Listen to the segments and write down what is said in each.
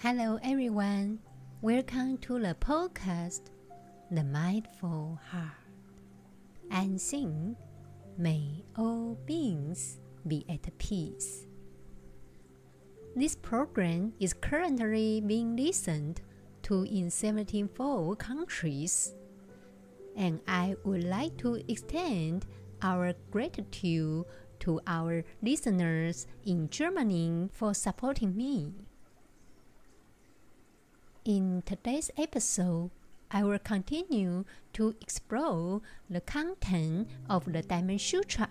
Hello, everyone. Welcome to the podcast, The Mindful Heart. And Xin, May all beings be at peace. This program is currently being listened to in 74 countries, and I would like to extend our gratitude to our listeners in Germany for supporting me. In today's episode, I will continue to explore the content of the Diamond Sutra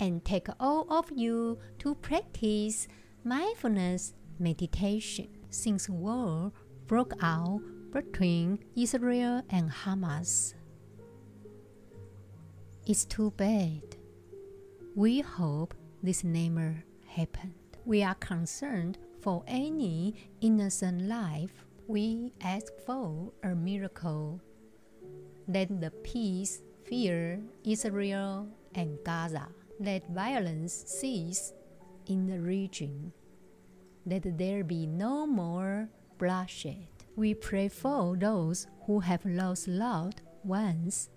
and take all of you to practice mindfulness meditation since war broke out between Israel and Hamas. It's too bad. We hope this never happened. We are concerned for any innocent life. We ask for a miracle. Let the peace fear Israel and Gaza. Let violence cease in the region. Let there be no more bloodshed. We pray for those who have lost loved ones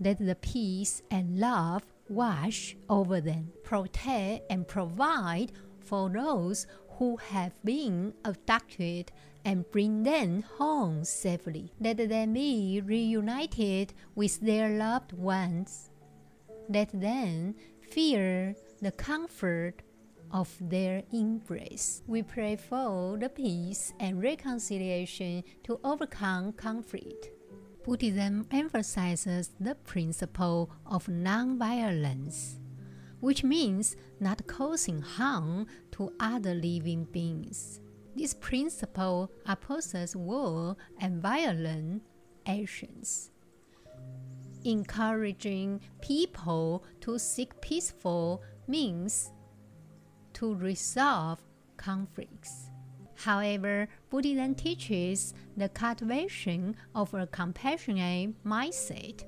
let the peace and love wash over them. Protect and provide for those who have been abducted and bring them home safely. Let them be reunited with their loved ones. Let them feel the comfort of their embrace. We pray for the peace and reconciliation to overcome conflict. Buddhism emphasizes the principle of nonviolence, which means not causing harm to other living beings. This principle opposes war and violent actions. Encouraging people to seek peaceful means to resolve conflicts. However, Buddhism teaches the cultivation of a compassionate mindset,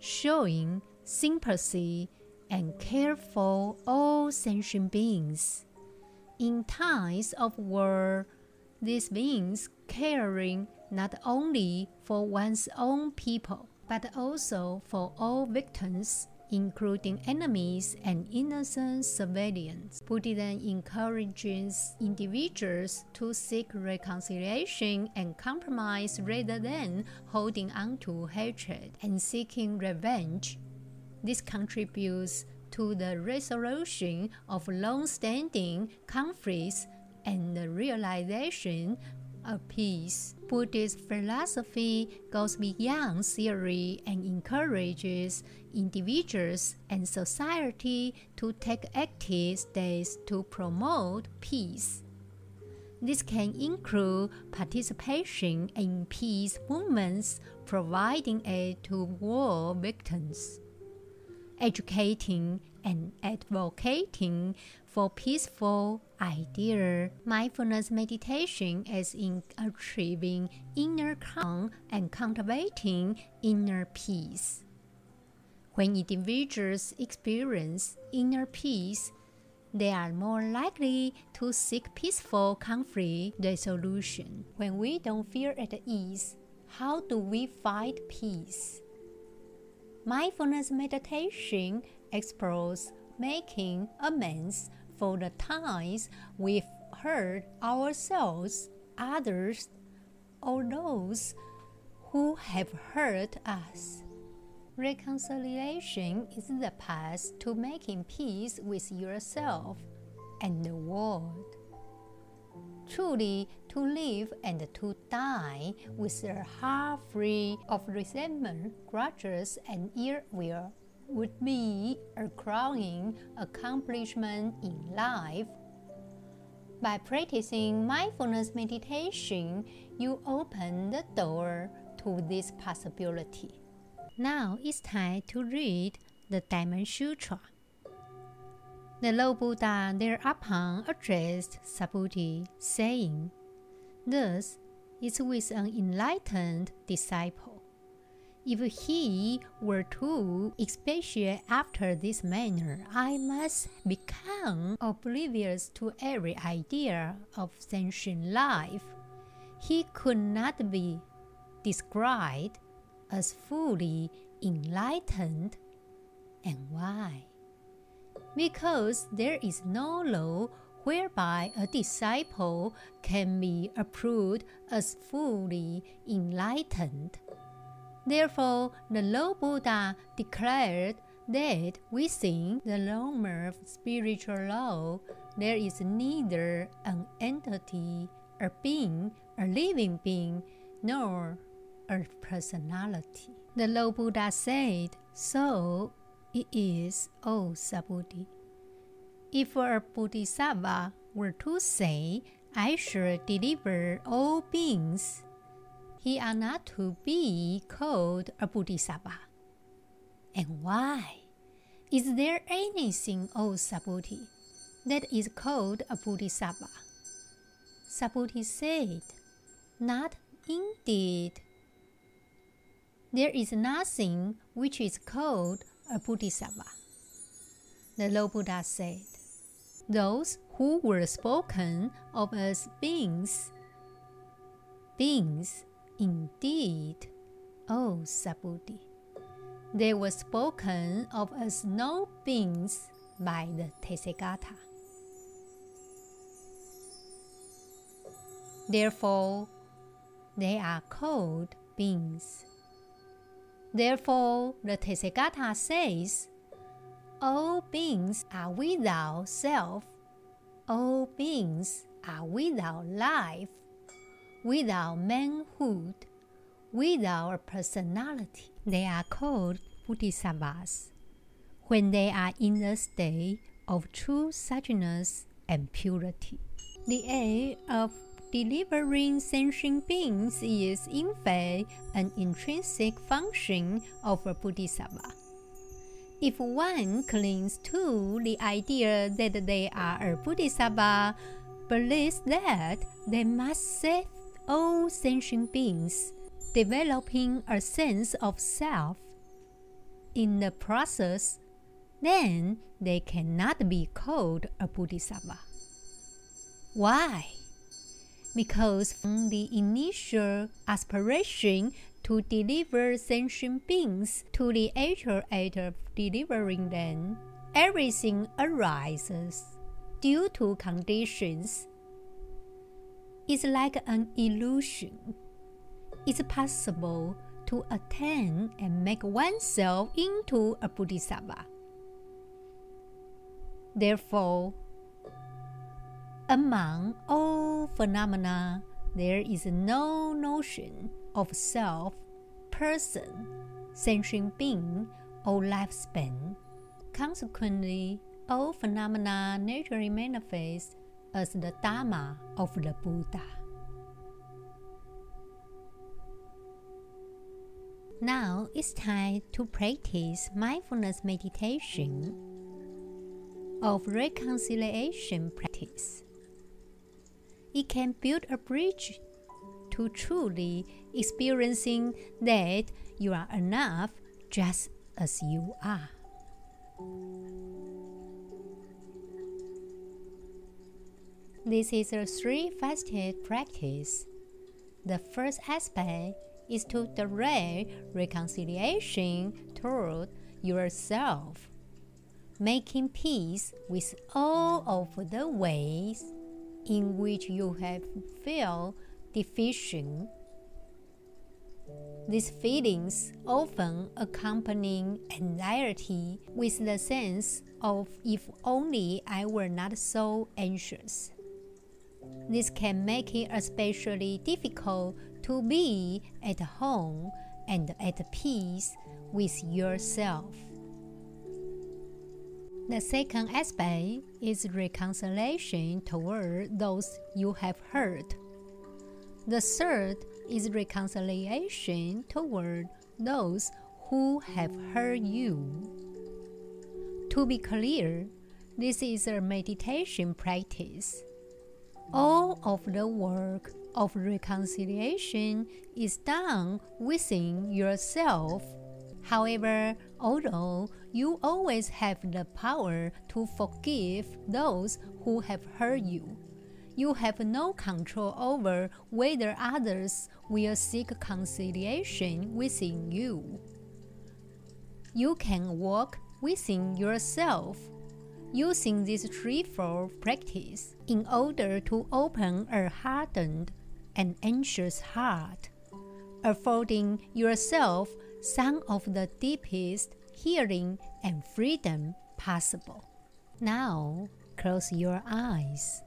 showing sympathy and care for all sentient beings. In times of war, these beings caring not only for one's own people, but also for all victims including enemies and innocent civilians. Buddhism encourages individuals to seek reconciliation and compromise rather than holding on to hatred and seeking revenge. This contributes to the resolution of long standing conflicts and the realization of peace. Buddhist philosophy goes beyond theory and encourages individuals and society to take active steps to promote peace. This can include participation in peace movements, providing aid to war victims, educating and advocating for peaceful idea. Mindfulness meditation is in achieving inner calm and cultivating inner peace. When individuals experience inner peace, they are more likely to seek peaceful conflict resolution. When we don't feel at ease, how do we find peace? Mindfulness meditation explores making amends for the times we've hurt ourselves, others, or those who have hurt us. Reconciliation is the path to making peace with yourself and the world. Truly, to live and to die with a heart free of resentment, grudges, and ill will would be a crowning accomplishment in life. By practicing mindfulness meditation, you open the door to this possibility. Now it's time to read the Diamond Sutra. The Lord Buddha thereupon addressed Subhuti, saying, Thus is with an enlightened disciple If he were to expatiate after this manner, I must become oblivious to every idea of sentient life. He could not be described as fully enlightened. And why? Because there is no law whereby a disciple can be approved as fully enlightened. Therefore, the Lord Buddha declared that within the of spiritual law, there is neither an entity, a being, a living being, nor a personality. The Lord Buddha said, So it is, oh, O Subhuti. If a Bodhisattva were to say, I should deliver all beings, he are not to be called a Bodhisattva. And why? Is there anything, oh, O Subhuti, that is called a Bodhisattva? Subhuti said, Not indeed. There is nothing which is called a Bodhisattva. The Lord Buddha said, Those who were spoken of as beings, beings Indeed, O Subhuti, they were spoken of as no beings by the Tathagata. Therefore, they are called beings. Therefore, the Tathagata says, All beings are without self, all beings are without life, without manhood, without personality. They are called bodhisattvas when they are in the state of true suchness and purity. The aim of delivering sentient beings is, in fact, an intrinsic function of a bodhisattva. If one clings to the idea that they are a bodhisattva, believes that they must save all sentient beings developing a sense of self. In the process, then they cannot be called a bodhisattva. Why? Because from the initial aspiration to deliver sentient beings to the actual act of delivering them, everything arises due to conditions It's like an illusion. It's possible to attain and make oneself into a bodhisattva. Therefore, among all phenomena, there is no notion of self, person, sentient being, or lifespan. Consequently, all phenomena naturally manifest as the Dharma of the Buddha. Now it's time to practice mindfulness meditation of reconciliation practice. It can build a bridge to truly experiencing that you are enough just as you are. This is a three faceted practice. The first aspect is to direct reconciliation toward yourself, making peace with all of the ways in which you have felt deficient. These feelings often accompany anxiety with the sense of if only I were not so anxious. This can make it especially difficult to be at home and at peace with yourself. The second aspect is reconciliation toward those you have hurt. The third is reconciliation toward those who have hurt you. To be clear, this is a meditation practice all of the work of reconciliation is done within yourself. However, although you always have the power to forgive those who have hurt you, you have no control over whether others will seek conciliation within you. You can work within yourself using this threefold practice in order to open a hardened and anxious heart, affording yourself some of the deepest healing and freedom possible. Now, close your eyes.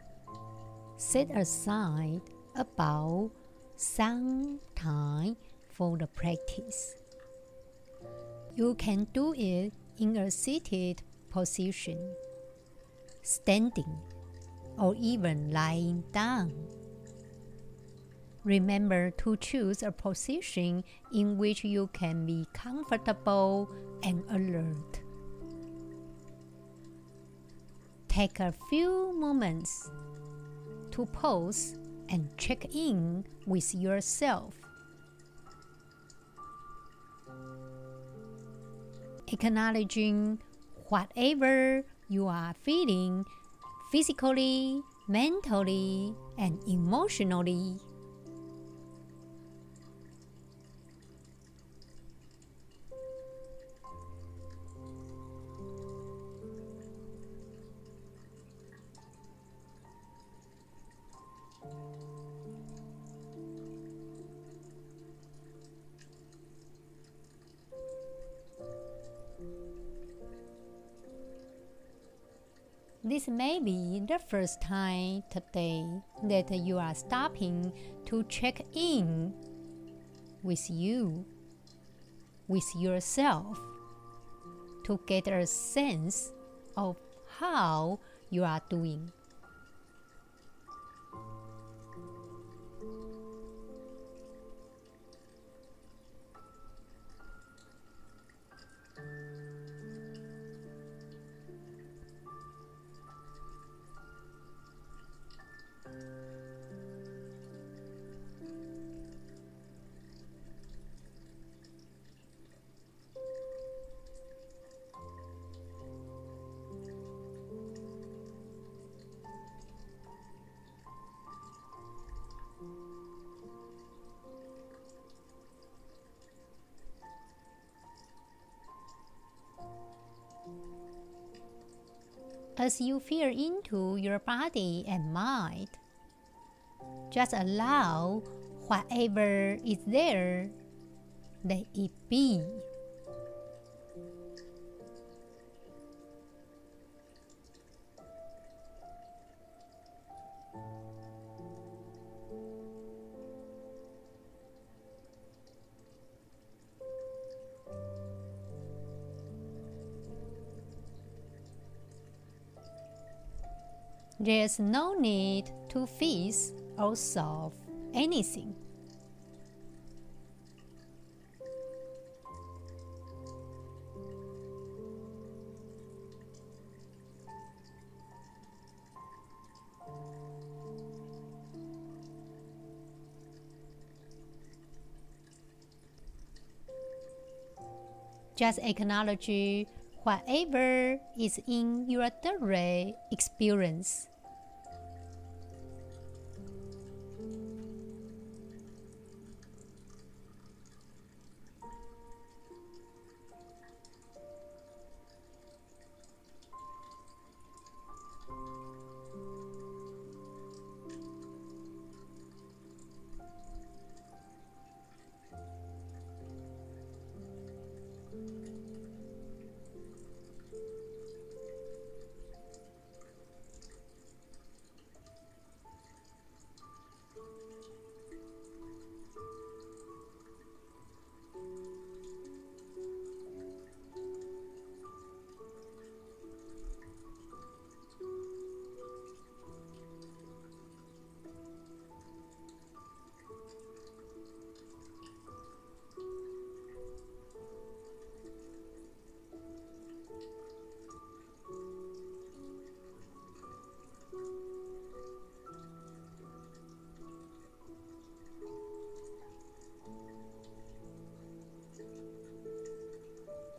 Set aside about some time for the practice. You can do it in a seated position, standing, or even lying down. Remember to choose a position in which you can be comfortable and alert. Take a few moments to pause and check in with yourself. Acknowledging whatever you are feeling physically, mentally, and emotionally. This may be the first time today that you are stopping to check in with you, with yourself, to get a sense of how you are doing. As you feel into your body and mind. Just allow whatever is there, let it be. There's no need to fix or solve anything. Just acknowledge whatever is in your direct experience.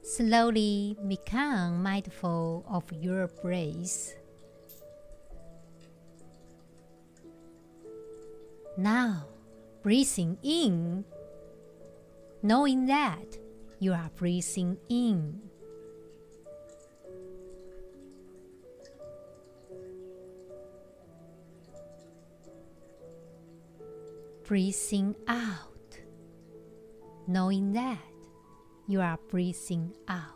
Slowly become mindful of your breath. Now, breathing in, knowing that you are breathing in. Breathing out, knowing that you are breathing out.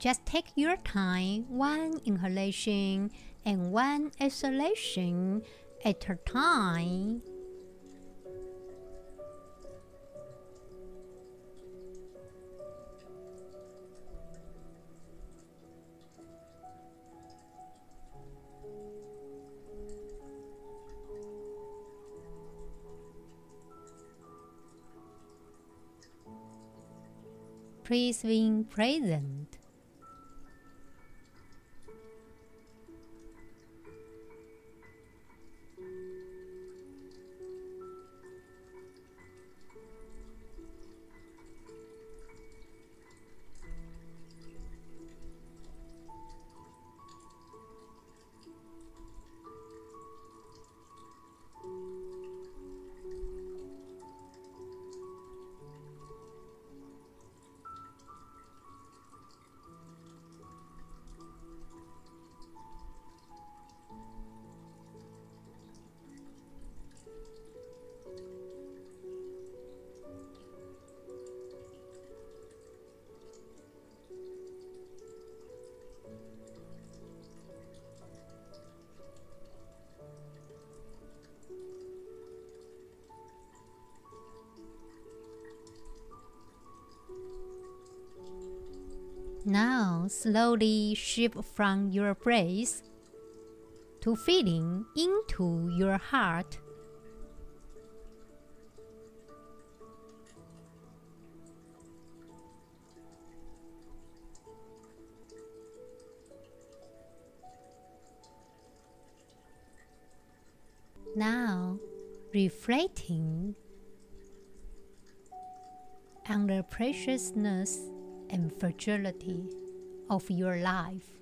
Just take your time, one inhalation and one exhalation at a time. Please being present. Now slowly shift from your breath to feeling into your heart. Now reflecting on the preciousness and fragility of your life.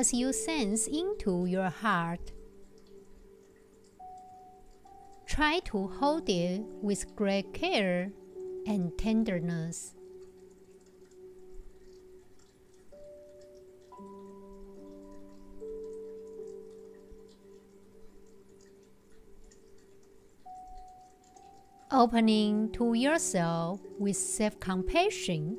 As you sense into your heart. Try to hold it with great care and tenderness. Opening to yourself with self compassion.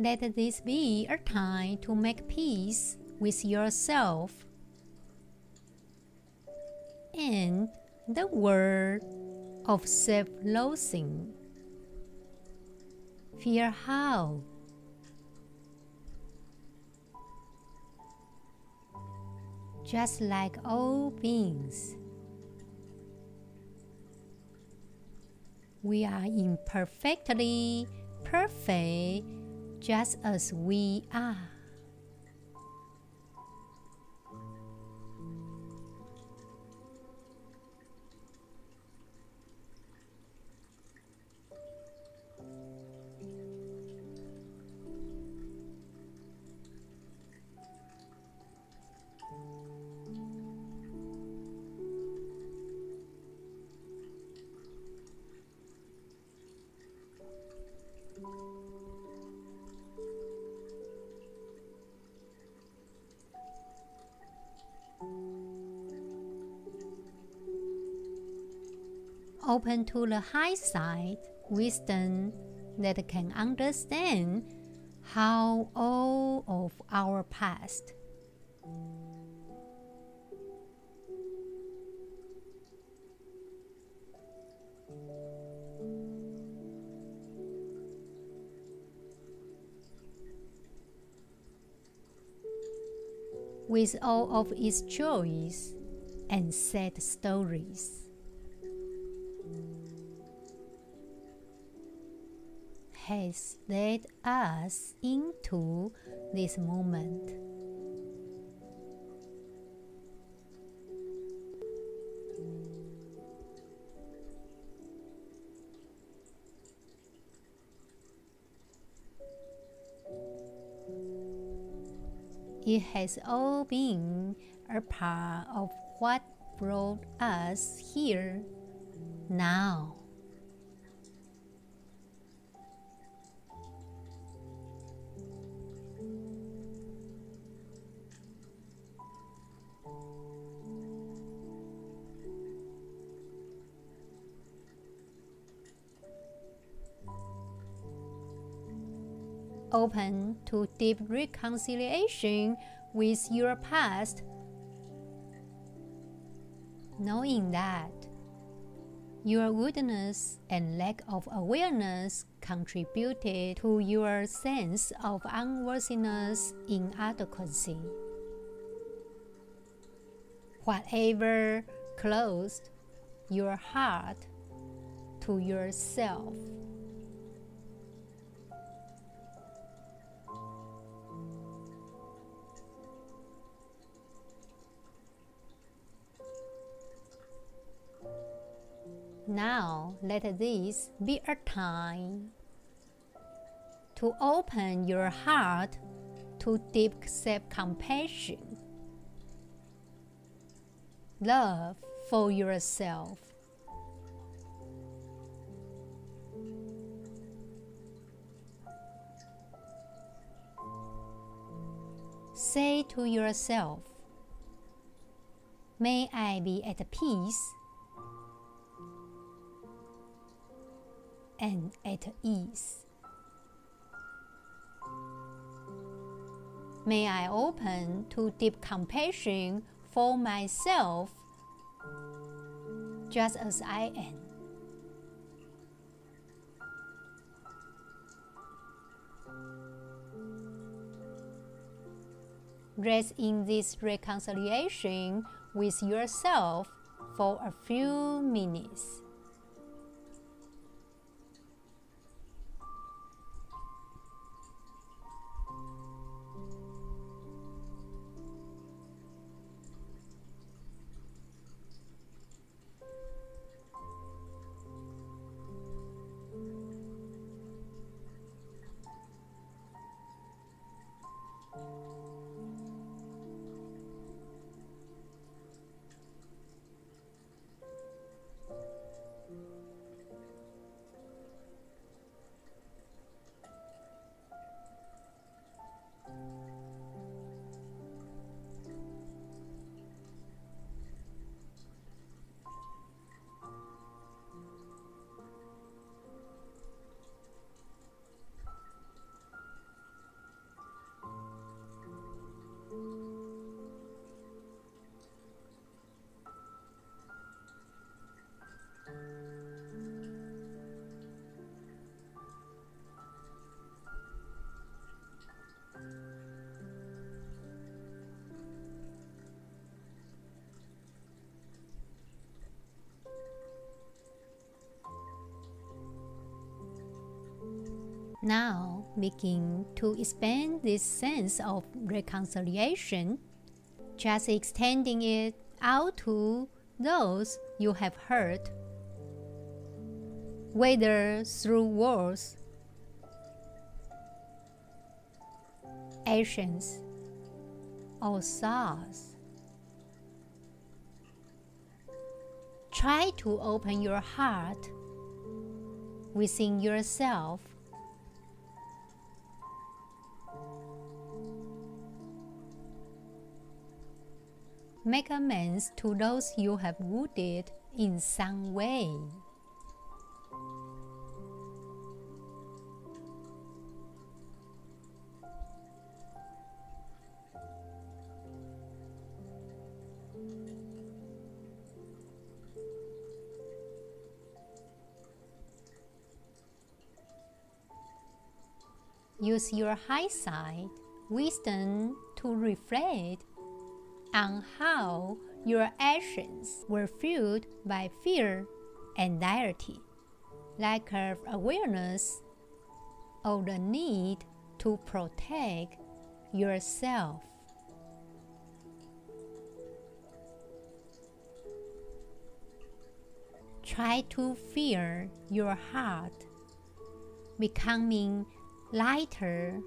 Let this be a time to make peace with yourself and the world of self loathing. Fear how? Just like all beings, we are imperfectly perfect just as we are. Open to the high side wisdom that can understand how all of our past with all of its joys and sad stories. Has led us into this moment. It has all been a part of what brought us here now. Open to deep reconciliation with your past, knowing that your goodness and lack of awareness contributed to your sense of unworthiness, inadequacy. Whatever closed your heart to yourself. Now let this be a time to open your heart to deep self compassion, love for yourself. Say to yourself, May I be at peace and at ease. May I open to deep compassion for myself just as I am. Rest in this reconciliation with yourself for a few minutes. Now begin to expand this sense of reconciliation, just extending it out to those you have hurt, whether through words, actions, or thoughts. Try to open your heart within yourself Make amends to those you have wounded in some way. Use your hindsight wisdom to reflect on how your actions were fueled by fear, anxiety, lack of awareness, or the need to protect yourself. Try to feel your heart becoming lighter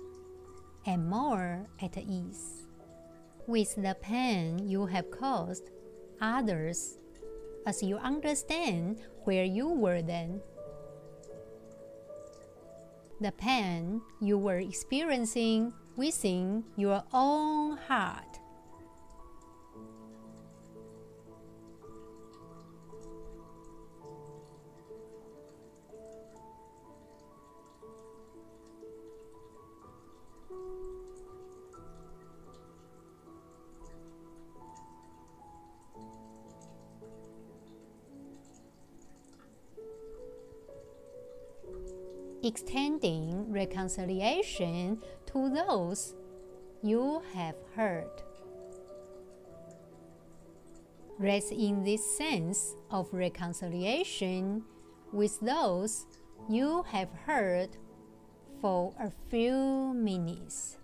and more at ease with the pain you have caused others as you understand where you were then. The pain you were experiencing within your own heart. Extending reconciliation to those you have hurt. Rest in this sense of reconciliation with those you have hurt for a few minutes.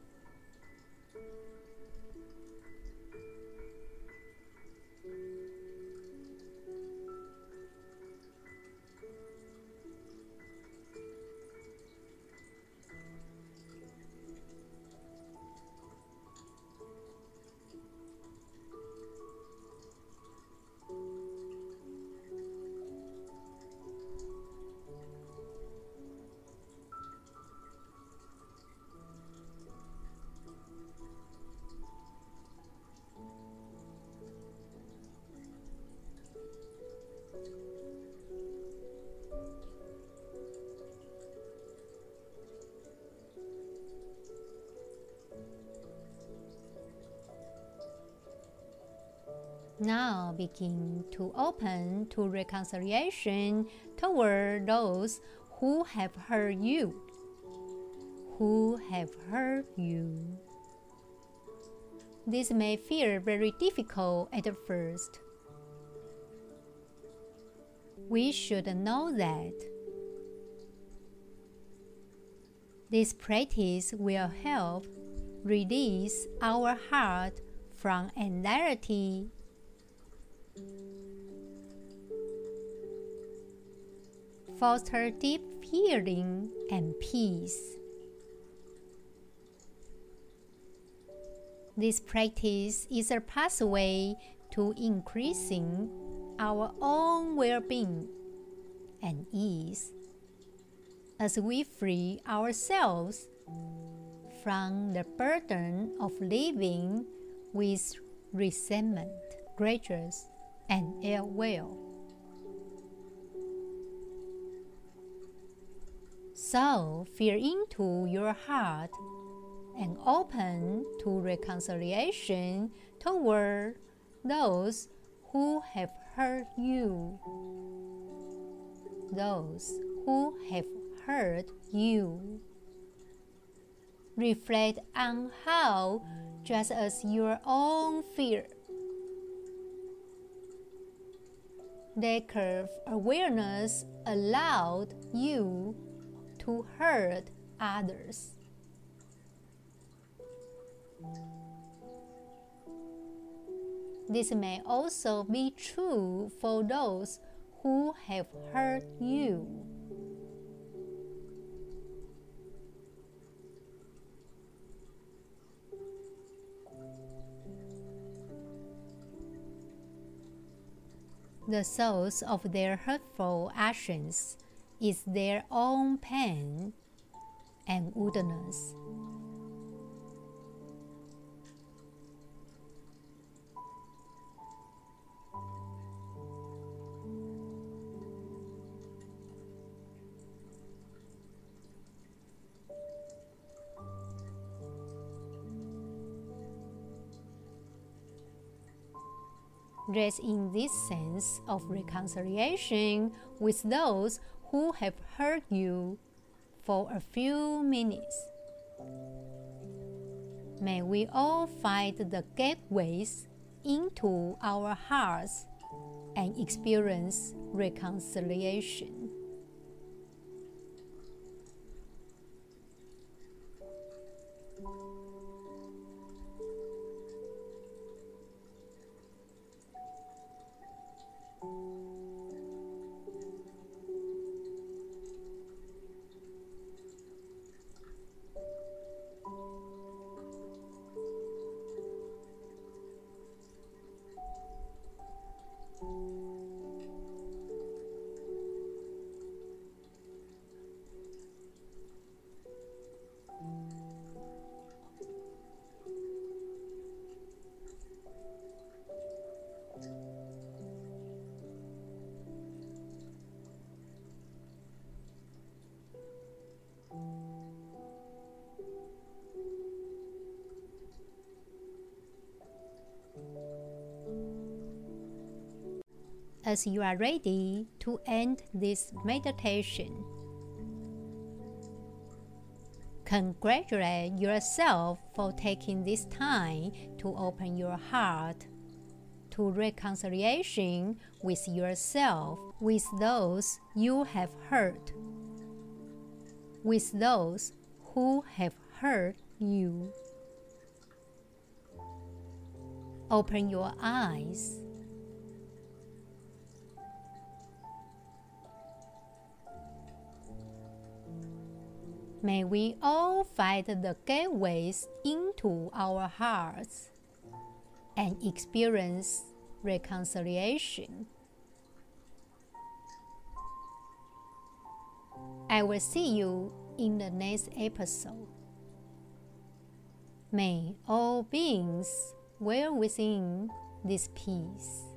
Now begin to open to reconciliation toward those who have hurt you. Who have hurt you. This may feel very difficult at first. We should know that this practice will help release our heart from anxiety foster deep healing and peace. This practice is a pathway to increasing our own well being and ease as we free ourselves from the burden of living with resentment, grudges, and ill will. So, feel into your heart and open to reconciliation toward those who have hurt you. Those who have hurt you. Reflect on how, just as your own fear lack curve awareness allowed you to hurt others. This may also be true for those who have hurt you. The source of their hurtful actions is their own pain and woundedness. rest in this sense of reconciliation with those who have heard you for a few minutes. May we all find the gateways into our hearts and experience reconciliation. As you are ready to end this meditation. Congratulate yourself for taking this time to open your heart to reconciliation with yourself, with those you have hurt, with those who have hurt you. Open your eyes May we all find the gateways into our hearts and experience reconciliation. I will see you in the next episode. May all beings dwell within this peace.